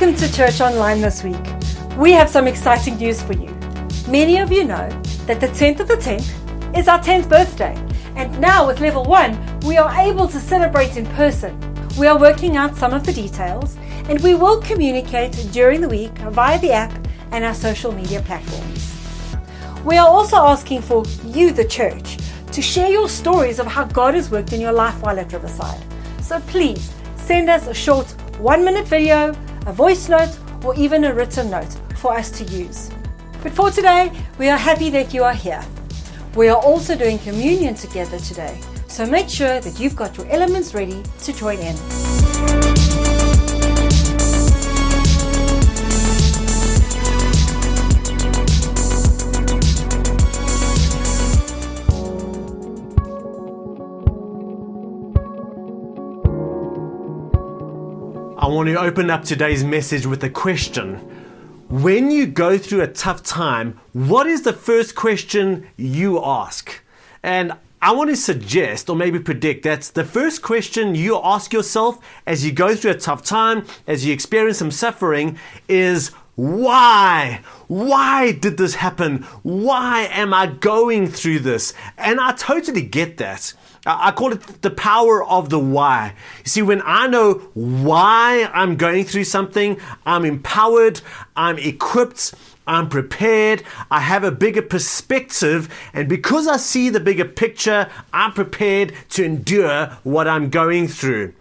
Welcome to Church Online this week. We have some exciting news for you. Many of you know that the 10th of the 10th is our 10th birthday, and now with level 1, we are able to celebrate in person. We are working out some of the details, and we will communicate during the week via the app and our social media platforms. We are also asking for you, the church, to share your stories of how God has worked in your life while at Riverside. So please send us a short one minute video, a voice note, or even a written note for us to use. But for today, we are happy that you are here. We are also doing communion together today, so make sure that you've got your elements ready to join in. I want to open up today's message with a question. When you go through a tough time, what is the first question you ask? And I want to suggest or maybe predict that the first question you ask yourself as you go through a tough time, as you experience some suffering, is why? Why did this happen? Why am I going through this? And I totally get that. I call it the power of the why. You see, when I know why I'm going through something, I'm empowered, I'm equipped, I'm prepared, I have a bigger perspective, and because I see the bigger picture, I'm prepared to endure what I'm going through.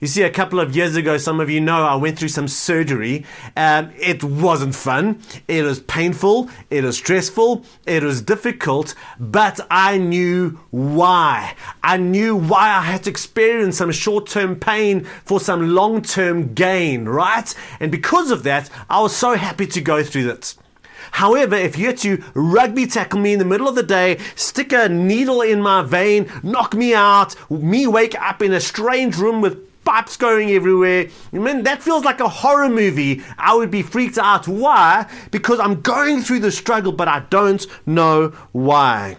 You see, a couple of years ago, some of you know I went through some surgery. Um, it wasn't fun. It was painful. It was stressful. It was difficult. But I knew why. I knew why I had to experience some short term pain for some long term gain, right? And because of that, I was so happy to go through that. However, if you had to rugby tackle me in the middle of the day, stick a needle in my vein, knock me out, me wake up in a strange room with pipes going everywhere. I mean, that feels like a horror movie. I would be freaked out. Why? Because I'm going through the struggle, but I don't know why.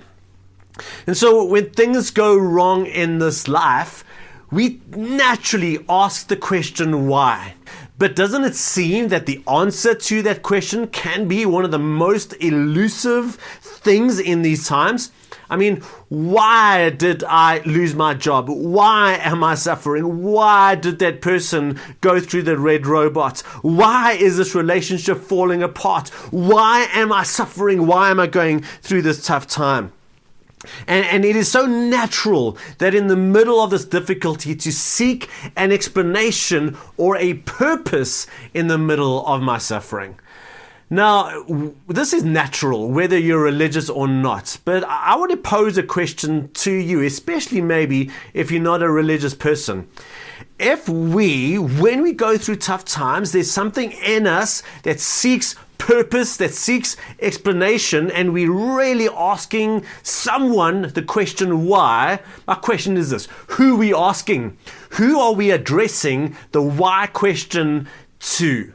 And so when things go wrong in this life, we naturally ask the question why. But doesn't it seem that the answer to that question can be one of the most elusive things in these times? I mean, why did I lose my job? Why am I suffering? Why did that person go through the red robot? Why is this relationship falling apart? Why am I suffering? Why am I going through this tough time? And, and, it is so natural that in the middle of this difficulty to seek an explanation or a purpose in the middle of my suffering. Now, this is natural, whether you're religious or not, but I want to pose a question to you, especially maybe if you're not a religious person. If we, when we go through tough times, there's something in us that seeks purpose, that seeks explanation, and we're really asking someone the question why, my question is this who are we asking? Who are we addressing the why question to?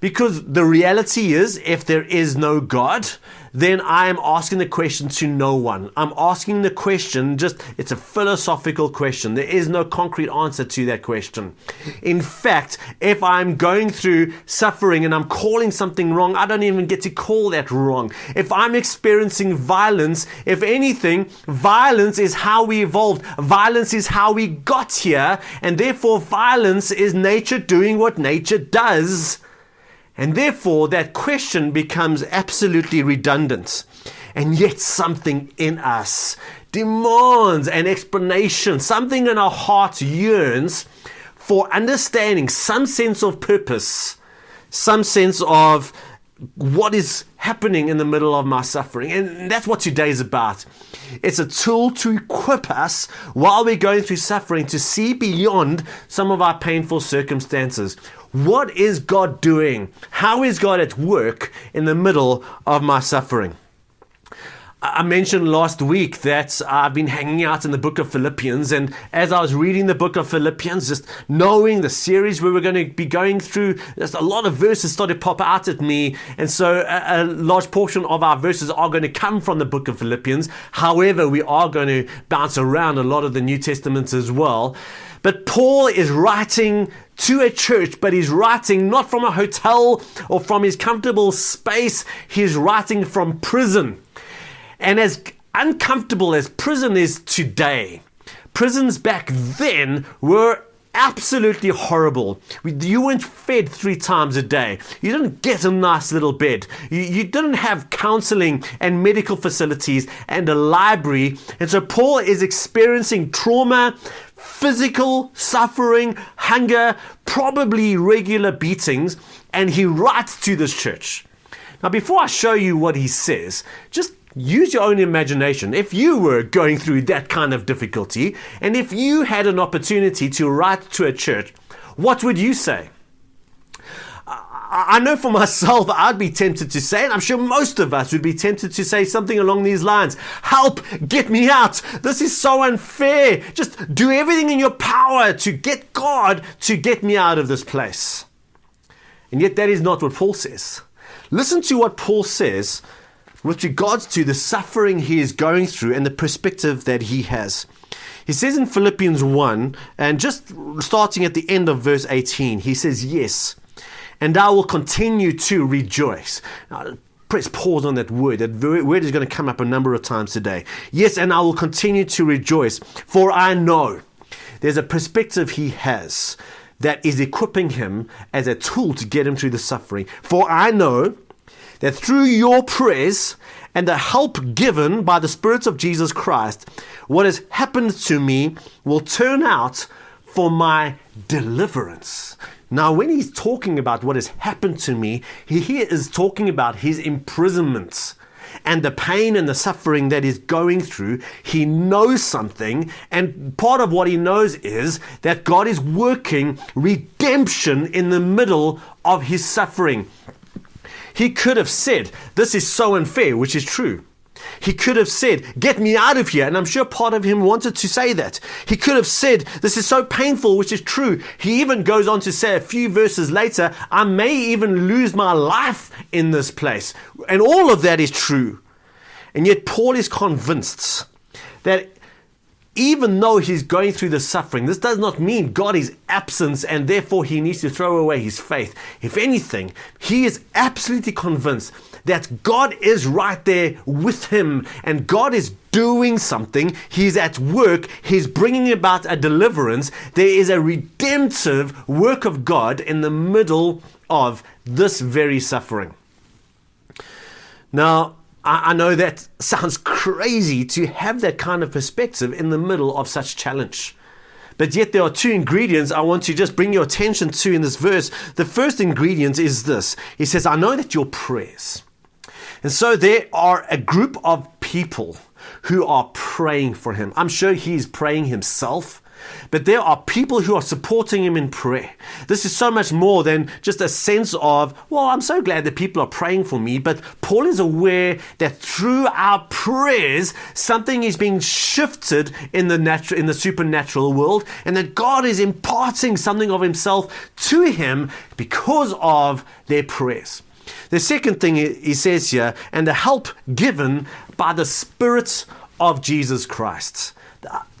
Because the reality is, if there is no God, then I am asking the question to no one. I'm asking the question, just it's a philosophical question. There is no concrete answer to that question. In fact, if I'm going through suffering and I'm calling something wrong, I don't even get to call that wrong. If I'm experiencing violence, if anything, violence is how we evolved. Violence is how we got here, and therefore violence is nature doing what nature does. And therefore, that question becomes absolutely redundant. And yet, something in us demands an explanation. Something in our heart yearns for understanding some sense of purpose, some sense of what is happening in the middle of my suffering. And that's what today is about. It's a tool to equip us while we're going through suffering to see beyond some of our painful circumstances. What is God doing? How is God at work in the middle of my suffering? I mentioned last week that I've been hanging out in the book of Philippians, and as I was reading the book of Philippians, just knowing the series we were going to be going through, just a lot of verses started pop out at me, and so a, a large portion of our verses are going to come from the book of Philippians. However, we are going to bounce around a lot of the New Testament as well. But Paul is writing to a church, but he's writing not from a hotel or from his comfortable space, he's writing from prison. And as uncomfortable as prison is today, prisons back then were absolutely horrible. You weren't fed three times a day. You didn't get a nice little bed. You, you, didn't have counseling and medical facilities and a library. And so Paul is experiencing trauma, physical suffering, hunger, probably regular beatings. And he writes to this church. Now, before I show you what he says, just use your own imagination. If you were going through that kind of difficulty, and if you had an opportunity to write to a church, what would you say? I know for myself, I'd be tempted to say, and I'm sure most of us would be tempted to say something along these lines Help, get me out. This is so unfair. Just do everything in your power to get God to get me out of this place. And yet, that is not what Paul says. Listen to what Paul says with regards to the suffering he is going through and the perspective that he has. He says in Philippians 1, and just starting at the end of verse 18, he says, Yes, and I will continue to rejoice. Now, press pause on that word. That word is going to come up a number of times today. Yes, and I will continue to rejoice, for I know there's a perspective he has that is equipping him as a tool to get him through the suffering. For I know that through your prayers and the help given by the Spirit of Jesus Christ, what has happened to me will turn out for my deliverance. Now, when he's talking about what has happened to me, he here is talking about his imprisonments and the pain and the suffering that he's going through. He knows something, and part of what he knows is that God is working redemption in the middle of his suffering. He could have said, This is so unfair, which is true. He could have said, Get me out of here. And I'm sure part of him wanted to say that. He could have said, This is so painful, which is true. He even goes on to say a few verses later, I may even lose my life in this place. And all of that is true. And yet, Paul is convinced that even though he's going through the suffering, this does not mean God is absent and therefore he needs to throw away his faith. If anything, he is absolutely convinced that God is right there with him and God is doing something. He's at work. He's bringing about a deliverance. There is a redemptive work of God in the middle of this very suffering. Now, I, know that sounds crazy to have that kind of perspective in the middle of such challenge. But yet, there are two ingredients I want to just bring your attention to in this verse. The first ingredient is this He says, I know that your prayers. And so there are a group of people who are praying for him. I'm sure he's praying himself. But there are people who are supporting him in prayer. This is so much more than just a sense of, well, I'm so glad that people are praying for me. But Paul is aware that through our prayers, something is being shifted in the natural, in the supernatural world, and that God is imparting something of himself to him because of their prayers. The second thing he says here, and the help given by the Spirit of Jesus Christ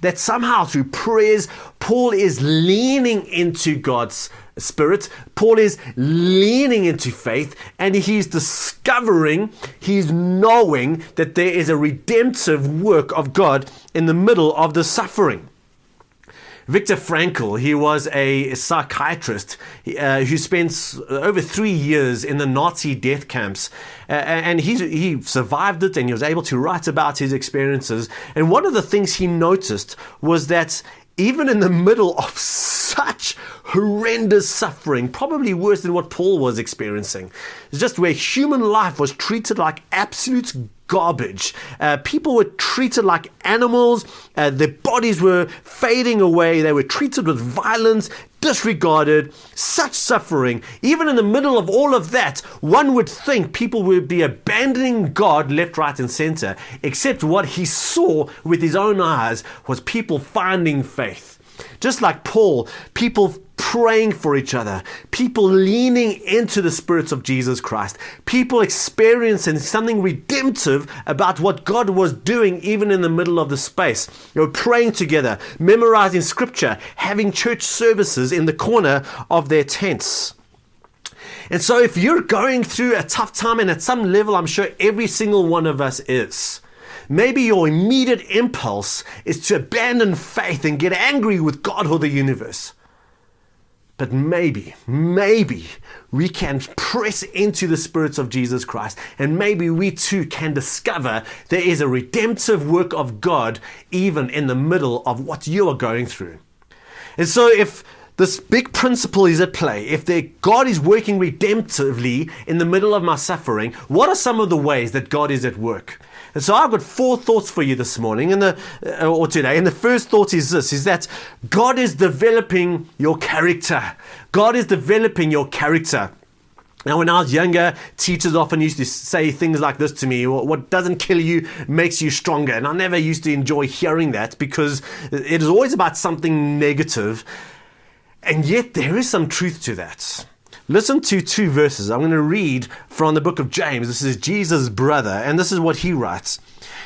that somehow through prayers, Paul is leaning into God's Spirit. Paul is leaning into faith and he's discovering, he's knowing that there is a redemptive work of God in the middle of the suffering. Viktor Frankl, he was a psychiatrist uh, who spent over three years in the Nazi death camps. Uh, and he, he survived it and he was able to write about his experiences. And one of the things he noticed was that even in the middle of such horrendous suffering, probably worse than what Paul was experiencing, it's just where human life was treated like absolute garbage. Uh, people were treated like animals. Uh, their bodies were fading away. They were treated with violence, disregarded, such suffering. Even in the middle of all of that, one would think people would be abandoning God left, right, and center, except what he saw with his own eyes was people finding faith. Just like Paul, people praying for each other, people leaning into the spirits of Jesus Christ, people experiencing something redemptive about what God was doing even in the middle of the space. They were praying together, memorizing scripture, having church services in the corner of their tents. And so, if you're going through a tough time, and at some level, I'm sure every single one of us is, maybe your immediate impulse is to abandon faith and get angry with God or the universe. But maybe, maybe we can press into the spirits of Jesus Christ and maybe we too can discover there is a redemptive work of God even in the middle of what you are going through. And so if this big principle is at play, if God is working redemptively in the middle of my suffering, what are some of the ways that God is at work? And so I've got four thoughts for you this morning and the, uh, or today. And the first thought is this, is that God is developing your character. God is developing your character. Now, when I was younger, teachers often used to say things like this to me what doesn't kill you makes you stronger. And I never used to enjoy hearing that because it is always about something negative. And yet, there is some truth to that. Listen to two verses. I'm going to read from the book of James. This is Jesus' brother, and this is what he writes.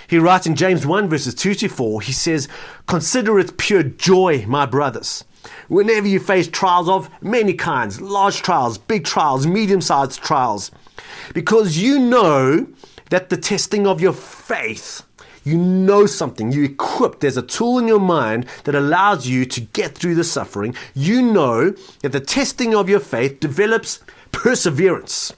He writes in James 1, verses 2 to 4, he says, Consider it pure joy, my brothers, whenever you face trials of many kinds large trials, big trials, medium sized trials, because you know that the testing of your faith you know something, you equipped, there's a tool in your mind that allows you to get through the suffering. You know that the testing of your faith develops perseverance.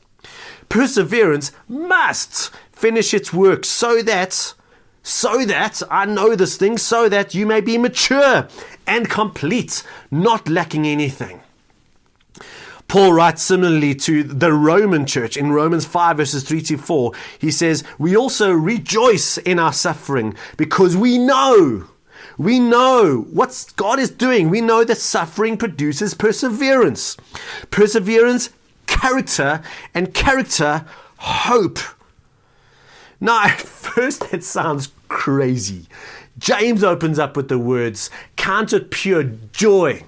Perseverance must finish its work so that, so that, I know this thing, so that you may be mature and complete, not lacking anything. Paul writes similarly to the Roman church in Romans 5, verses 3 to 4. He says, We also rejoice in our suffering because we know, we know what God is doing. We know that suffering produces perseverance. Perseverance, character, and character, hope. Now, at first, it sounds crazy. James opens up with the words, Count it pure joy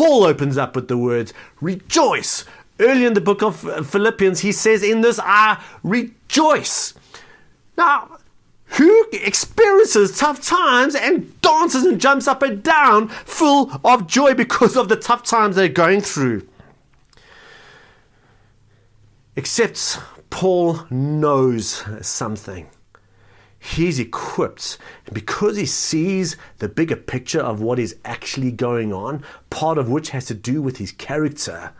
Paul opens up with the words, rejoice. Early in the book of Philippians, he says, In this I rejoice. Now, who experiences tough times and dances and jumps up and down full of joy because of the tough times they're going through? Except Paul knows something he's equipped because he sees the bigger picture of what is actually going on, part of which has to do with his character.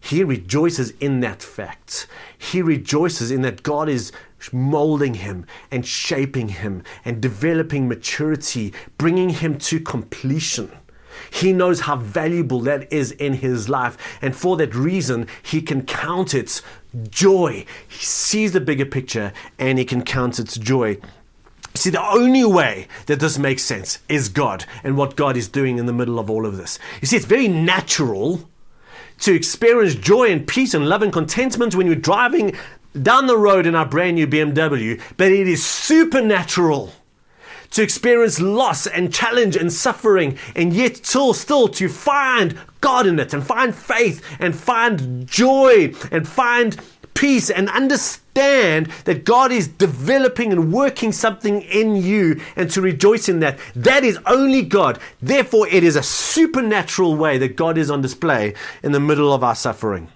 He rejoices in that fact. He rejoices in that God is molding him and shaping him and developing maturity, bringing him to completion. He knows how valuable that is in his life. And for that reason, he can count it joy. He sees the bigger picture and he can count its joy. See, the only way that this makes sense is God and what God is doing in the middle of all of this. You see, it's very natural to experience joy and peace and love and contentment when you're driving down the road in our brand new BMW, but it is supernatural to experience loss and challenge and suffering, and yet still, still to find God in it and find faith and find joy and find peace and understand that God is developing and working something in you and to rejoice in that. That is only God. Therefore, it is a supernatural way that God is on display in the middle of our suffering.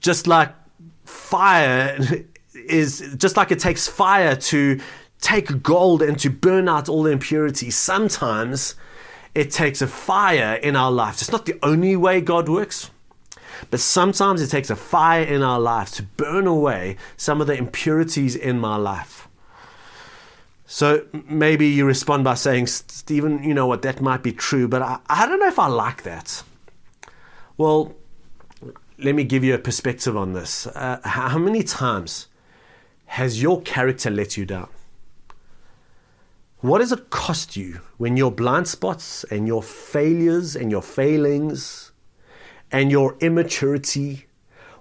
Just like fire is, just like it takes fire to take gold and to burn out all the impurities, sometimes it takes a fire in our lives. It's not the only way God works. But sometimes it takes a fire in our lives to burn away some of the impurities in my life. So maybe you respond by saying, Stephen, you know what, that might be true, but I, I don't know if I like that. Well, let me give you a perspective on this. Uh, how many times Has your character let you down? What does it cost you when your blind spots and your failures and your failings and your immaturity,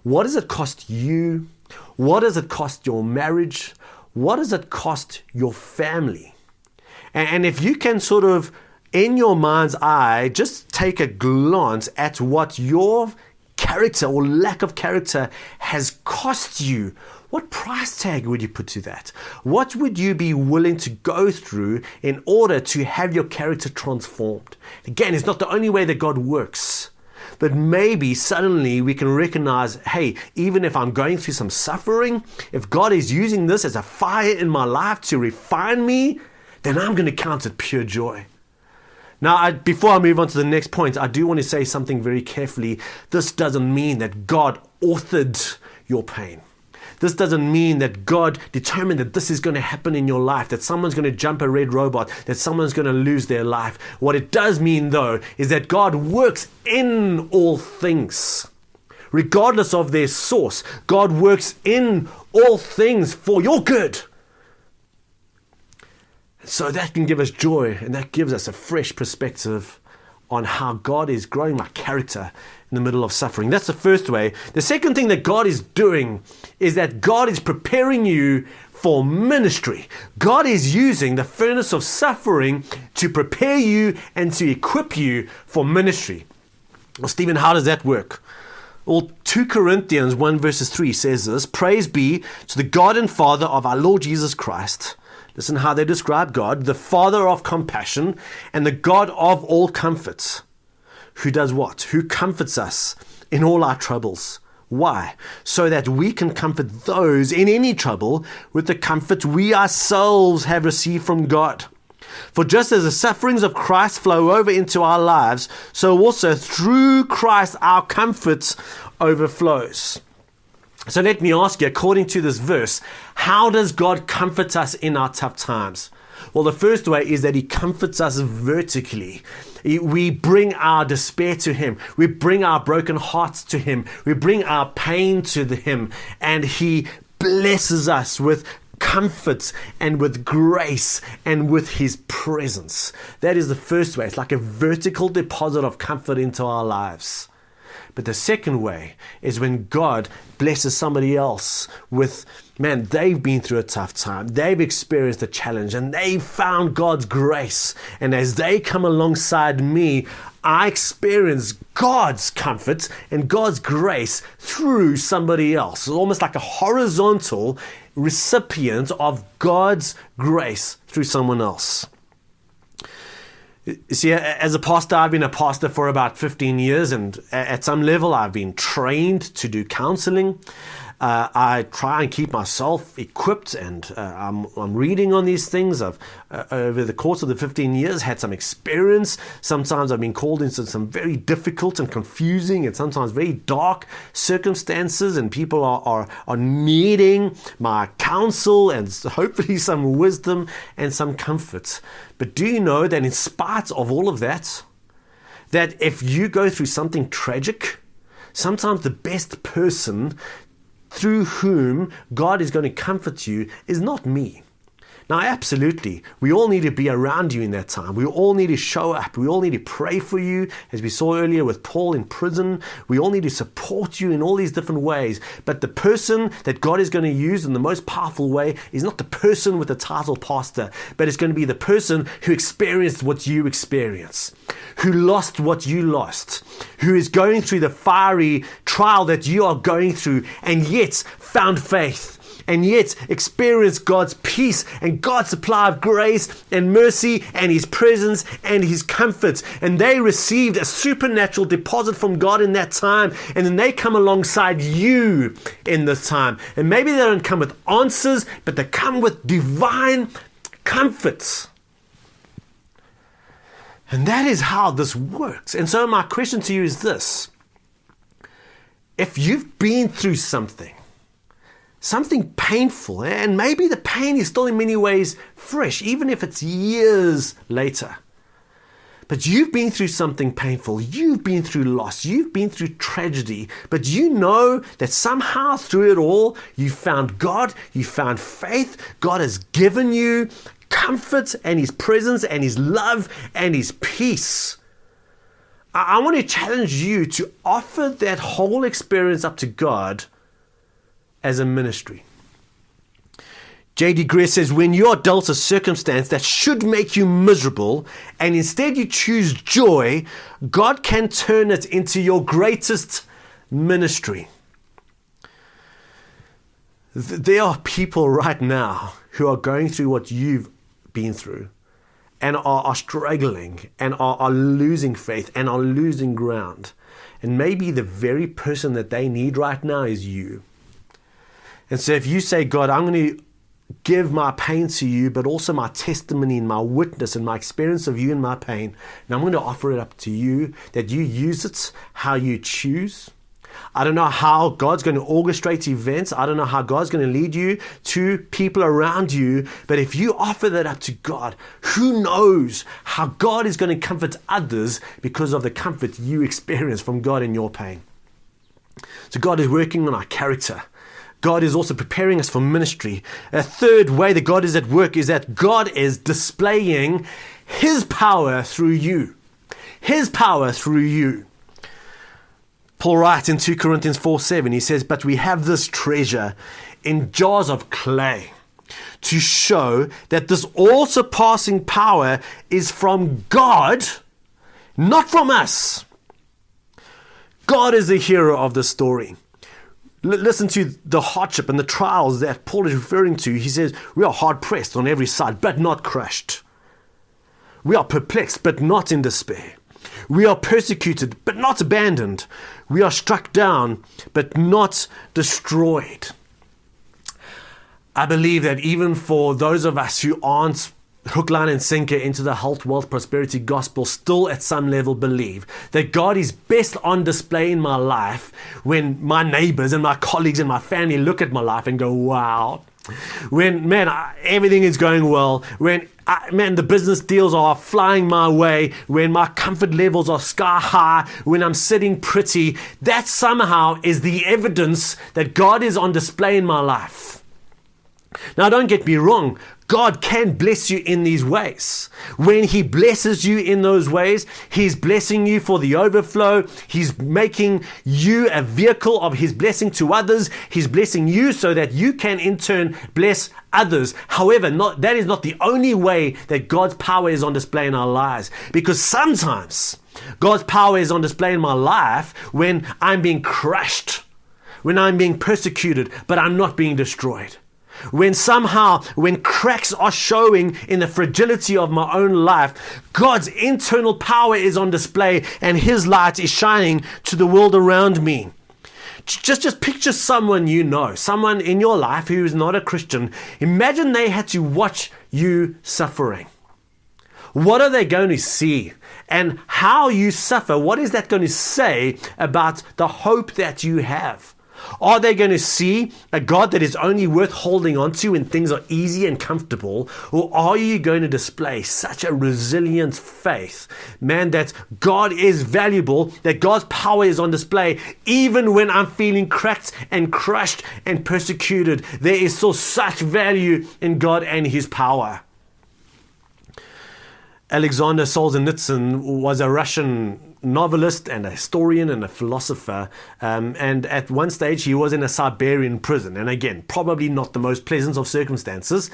what does it cost you? What does it cost your marriage? What does it cost your family? And, if you can sort of, in your mind's eye, just take a glance at what your character or lack of character has cost you, what price tag would you put to that? What would you be willing to go through in order to have your character transformed? Again, it's not the only way that God works. But maybe suddenly we can recognize hey, even if I'm going through some suffering, if God is using this as a fire in my life to refine me, then I'm going to count it pure joy. Now, I, before I move on to the next point, I do want to say something very carefully. This doesn't mean that God authored your pain. This doesn't mean that God determined that this is going to happen in your life, that someone's going to jump a red robot, that someone's going to lose their life. What it does mean, though, is that God works in all things. Regardless of their source, God works in all things for your good. So that can give us joy and that gives us a fresh perspective on how God is growing my character in the middle of suffering. That's the first way. The second thing that God is doing is that God is preparing you for ministry. God is using the furnace of suffering to prepare you and to equip you for ministry. Well, Stephen, how does that work? Well, 2 Corinthians 1 verses 3 says this Praise be to the God and Father of our Lord Jesus Christ. Listen how they describe God, the Father of compassion and the God of all comforts who does what? Who comforts us in all our troubles. Why? So that we can comfort those in any trouble with the comfort we ourselves have received from God. For just as the sufferings of Christ flow over into our lives, so also through Christ our comfort overflows. So let me ask you, according to this verse, how does God comfort us in our tough times? Well, the first way is that He comforts us vertically. We bring our despair to Him. We bring our broken hearts to Him. We bring our pain to Him. And He blesses us with comfort and with grace and with His presence. That is the first way. It's like a vertical deposit of comfort into our lives. But the second way is when God blesses somebody else with, man, they've been through a tough time, they've experienced a challenge, and they've found God's grace. And as they come alongside me, I experience God's comfort and God's grace through somebody else. It's almost like a horizontal recipient of God's grace through someone else. See, as a pastor, I've been a pastor for about 15 years, and at some level, I've been trained to do counseling. Uh, I try and keep myself equipped, and uh, I'm, I'm, reading on these things. I've, uh, over the course of the 15 years, had some experience. Sometimes I've been called into some very difficult and confusing and sometimes very dark circumstances, and people are, are, are needing my counsel and hopefully some wisdom and some comfort. But do you know that in spite of all of that, that if you go through something tragic, sometimes the best person through whom God is going to comfort you is not me. Now, absolutely, we all need to be around you in that time. We all need to show up. We all need to pray for you, as we saw earlier with Paul in prison. We all need to support you in all these different ways. But the person that God is going to use in the most powerful way is not the person with the title pastor, but it's going to be the person who experienced what you experience, who lost what you lost, who is going through the fiery trial that you are going through, and yet found faith and yet experience God's peace and God's supply of grace and mercy and His presence and His comfort. And they received a supernatural deposit from God in that time. And then they come alongside you in this time. And maybe they don't come with answers, but they come with divine comforts. And that is how this works. And so, my question to you is this if you've been through something, something painful, and maybe the pain is still in many ways fresh, even if it's years later. But you've been through something painful. You've been through loss. You've been through tragedy. But you know that somehow through it all, you found God. You found faith. God has given you comfort and His presence and His love and His peace. I, want to challenge you to offer that whole experience up to God as a ministry. J.D. Greear says, when you are dealt a circumstance that should make you miserable, and instead you choose joy, God can turn it into your greatest ministry. There are people right now who are going through what you've been through and are, are struggling and are, are losing faith and are losing ground. And maybe the very person that they need right now is you. And so if you say, God, I'm going to give my pain to you, but also my testimony and my witness and my experience of you and my pain. And I'm going to offer it up to you that you use it how you choose. I don't know how God's going to orchestrate events. I don't know how God's going to lead you to people around you. But if you offer that up to God, who knows how God is going to comfort others because of the comfort you experience from God in your pain. So God is working on our character. God is also preparing us for ministry. A third way that God is at work is that God is displaying His power through you. His power through you. Paul writes in 2 Corinthians 4 7, he says, But we have this treasure in jars of clay to show that this all surpassing power is from God, not from us. God is the hero of the story. Listen to the hardship and the trials that Paul is referring to. He says, We are hard pressed on every side, but not crushed. We are perplexed, but not in despair. We are persecuted, but not abandoned. We are struck down, but not destroyed. I believe that even for those of us who aren't hook, line, and sinker into the health, wealth, prosperity gospel still at some level believe that God is best on display in my life when my neighbors and my colleagues and my family look at my life and go, wow. When, man, everything is going well. When, man, the business deals are flying my way. When my comfort levels are sky high. When I'm sitting pretty. That somehow is the evidence that God is on display in my life. Now, don't get me wrong. God can bless you in these ways. When He blesses you in those ways, He's blessing you for the overflow. He's making you a vehicle of His blessing to others. He's blessing you so that you can in turn bless others. However, not, that is not the only way that God's power is on display in our lives. Because sometimes God's power is on display in my life when I'm being crushed, when I'm being persecuted, but I'm not being destroyed when somehow, when cracks are showing in the fragility of my own life, God's internal power is on display and His light is shining to the world around me. Just, just picture someone you know, someone in your life who is not a Christian. Imagine they had to watch you suffering. What are they going to see? And how you suffer, what is that going to say about the hope that you have? Are they going to see a God that is only worth holding on to when things are easy and comfortable? Or are you going to display such a resilient faith, man, that God is valuable, that God's power is on display, even when I'm feeling cracked and crushed and persecuted? There is still such value in God and His power. Alexander Solzhenitsyn was a Russian novelist and a historian and a philosopher. Um, and at one stage, he was in a Siberian prison. And again, probably not the most pleasant of circumstances.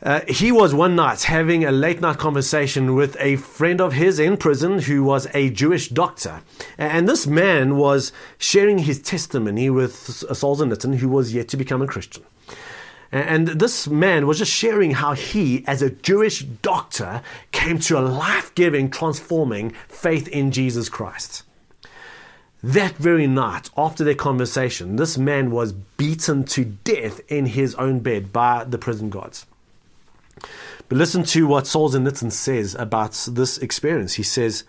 Uh, he was one night having a late night conversation with a friend of his in prison who was a Jewish doctor. And this man was sharing his testimony with Solzhenitsyn, who was yet to become a Christian. And this man was just sharing how he, as a Jewish doctor, came to a life giving, transforming faith in Jesus Christ. That very night, after their conversation, this man was beaten to death in his own bed by the prison guards. But listen to what Solzhenitsyn says about this experience. He says,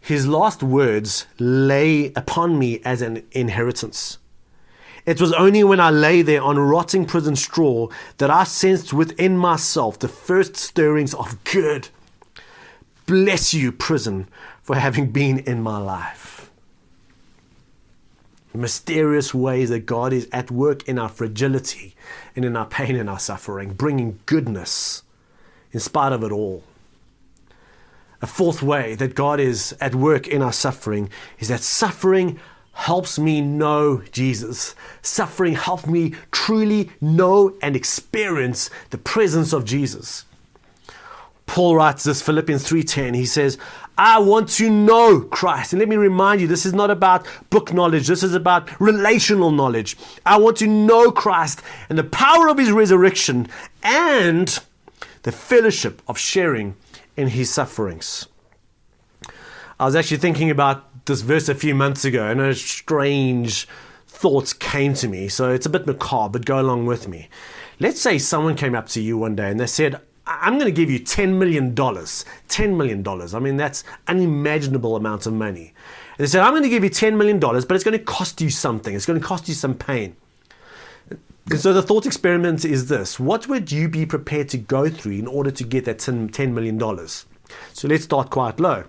His last words lay upon me as an inheritance it was only when I lay there on rotting prison straw that I sensed within myself the first stirrings of good. bless you, prison, for having been in my life. The Mysterious ways that God is at work in our fragility and in our pain and our suffering, bringing goodness in spite of it all. A fourth way that God is at work in our suffering is that suffering helps me know Jesus. Suffering helps me truly know and experience the presence of Jesus. Paul writes this Philippians 3:10. He says, "I want to know Christ." And let me remind you, this is not about book knowledge. This is about relational knowledge. I want to know Christ and the power of his resurrection and the fellowship of sharing in his sufferings. I was actually thinking about this verse a few months ago, and a strange thoughts came to me. So it's a bit macabre, but go along with me. Let's say someone came up to you one day and they said, I'm going to give you $10 million. $10 million. I mean, that's an unimaginable amount of money. And they said, I'm going to give you $10 million, but it's going to cost you something. It's going to cost you some pain. And so the thought experiment is this What would you be prepared to go through in order to get that $10 million? So let's start quite low.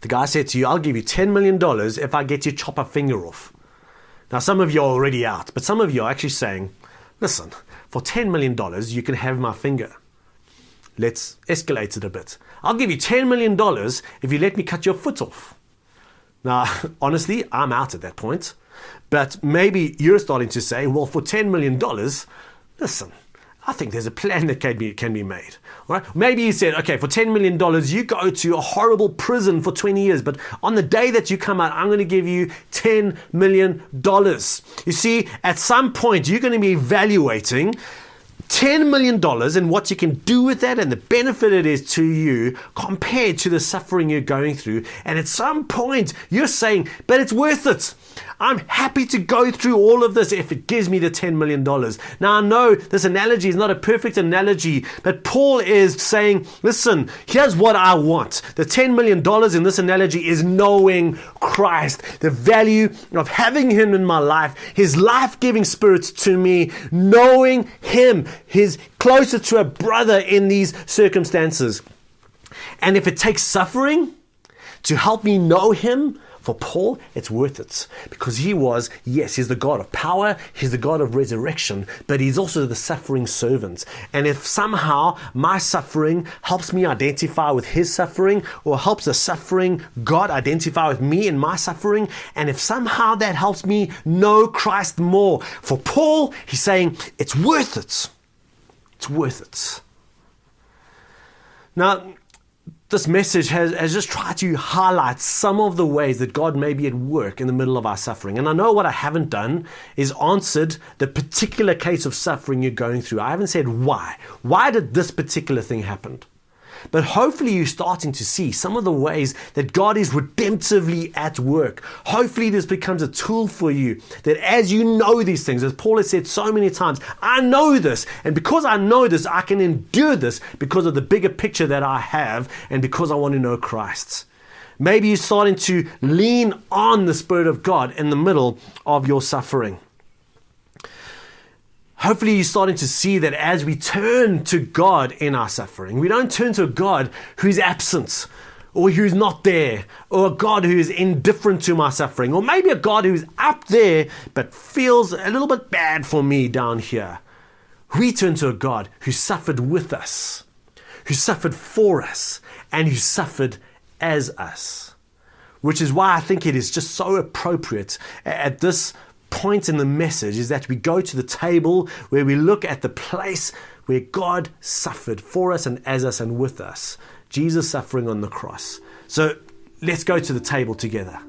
The guy said to you, I'll give you $10 million if I get you chop a finger off. Now, some of you are already out, but some of you are actually saying, listen, for $10 million, you can have my finger. Let's escalate it a bit. I'll give you $10 million if you let me cut your foot off. Now, honestly, I'm out at that point. But maybe you're starting to say, well, for $10 million, listen, I think there's a plan that can be, can be made. Right? Maybe you said, okay, for $10 million, you go to a horrible prison for 20 years, but on the day that you come out, I'm going to give you $10 million. You see, at some point, you're going to be evaluating $10 million and what you can do with that and the benefit it is to you compared to the suffering you're going through. And at some point, you're saying, but it's worth it. I'm happy to go through all of this if it gives me the $10 million. Now, I know this analogy is not a perfect analogy, but Paul is saying, listen, here's what I want. The $10 million in this analogy is knowing Christ, the value of having Him in my life, His life giving spirit to me, knowing Him, His closer to a brother in these circumstances. And if it takes suffering to help me know Him, for Paul, it's worth it because he was, yes, he's the God of power, he's the God of resurrection, but he's also the suffering servant. And if somehow my suffering helps me identify with his suffering or helps the suffering God identify with me in my suffering, and if somehow that helps me know Christ more, for Paul, he's saying it's worth it. It's worth it. Now, this message has, has just tried to highlight some of the ways that God may be at work in the middle of our suffering. And I know what I haven't done is answered the particular case of suffering you're going through. I haven't said why. Why did this particular thing happen? But hopefully, you're starting to see some of the ways that God is redemptively at work. Hopefully, this becomes a tool for you that as you know these things, as Paul has said so many times, I know this. And because I know this, I can endure this because of the bigger picture that I have and because I want to know Christ. Maybe you're starting to lean on the Spirit of God in the middle of your suffering. Hopefully, you're starting to see that as we turn to God in our suffering, we don't turn to a God who's absent or who's not there, or a God who's indifferent to my suffering, or maybe a God who's up there but feels a little bit bad for me down here. We turn to a God who suffered with us, who suffered for us, and who suffered as us. Which is why I think it is just so appropriate at this point in the message is that we go to the table where we look at the place where God suffered for us and as us and with us. Jesus suffering on the cross. So let's go to the table together.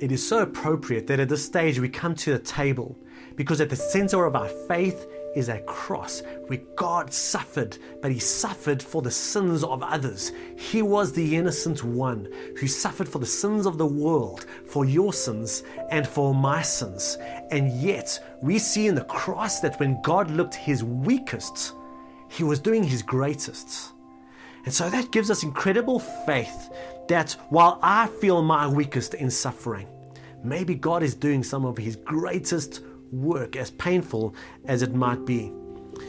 It is so appropriate that at this stage we come to the table because at the center of our faith is a cross where God suffered, but He suffered for the sins of others. He was the innocent one who suffered for the sins of the world, for your sins and for my sins. And yet, we see in the cross that when God looked His weakest, He was doing His greatest. And so that gives us incredible faith that while I feel my weakest in suffering, maybe God is doing some of His greatest work, as painful as it might be.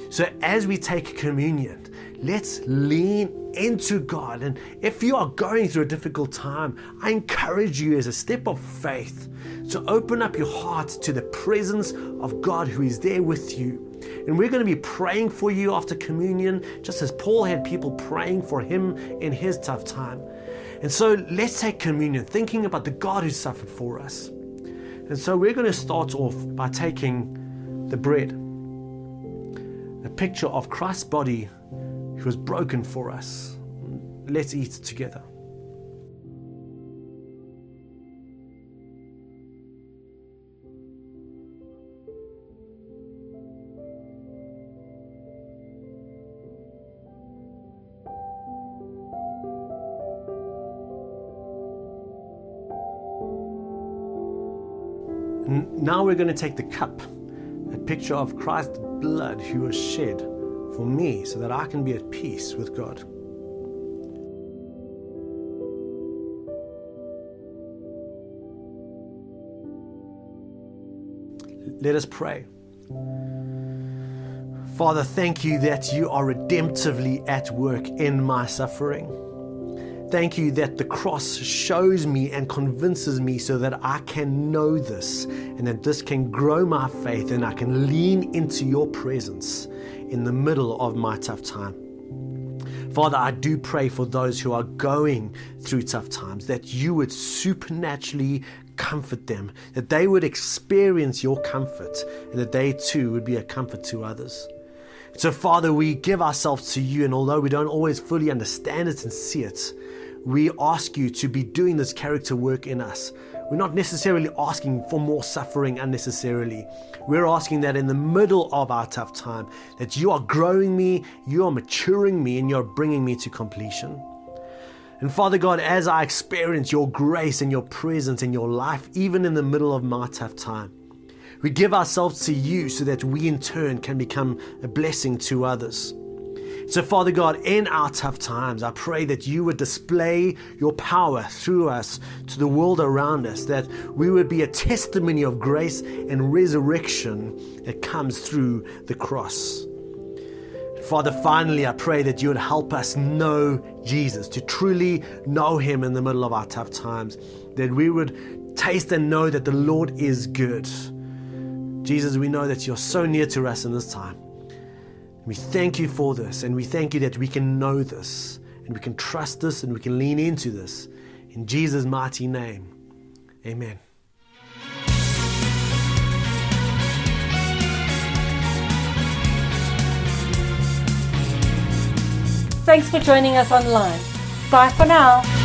So as we take communion, let's lean into God. And if you are going through a difficult time, I encourage you as a step of faith to open up your heart to the presence of God who is there with you. And we're going to be praying for you after communion, just as Paul had people praying for him in his tough time. And so let's take communion, thinking about the God who suffered for us. And so we're going to start off by taking the bread, a picture of Christ's body who was broken for us. Let's eat together. Now we're going to take the cup, a picture of Christ's blood who was shed for me so that I can be at peace with God. Let us pray. Father, thank you that you are redemptively at work in my suffering. Thank you that the cross shows me and convinces me so that I can know this and that this can grow my faith and I can lean into your presence in the middle of my tough time. Father, I do pray for those who are going through tough times that you would supernaturally comfort them, that they would experience your comfort, and that they too would be a comfort to others. So, Father, we give ourselves to you, and although we don't always fully understand it and see it, we ask you to be doing this character work in us. We're not necessarily asking for more suffering unnecessarily. We're asking that in the middle of our tough time, that you are growing me, you are maturing me, and you're bringing me to completion. And Father God, as I experience your grace and your presence in your life, even in the middle of my tough time, we give ourselves to you so that we in turn can become a blessing to others. So, Father God, in our tough times, I pray that you would display your power through us to the world around us, that we would be a testimony of grace and resurrection that comes through the cross. Father, finally, I pray that you would help us know Jesus, to truly know him in the middle of our tough times, that we would taste and know that the Lord is good. Jesus, we know that you're so near to us in this time. We thank you for this, and we thank you that we can know this, and we can trust this, and we can lean into this. In Jesus' mighty name, amen. Thanks for joining us online. Bye for now.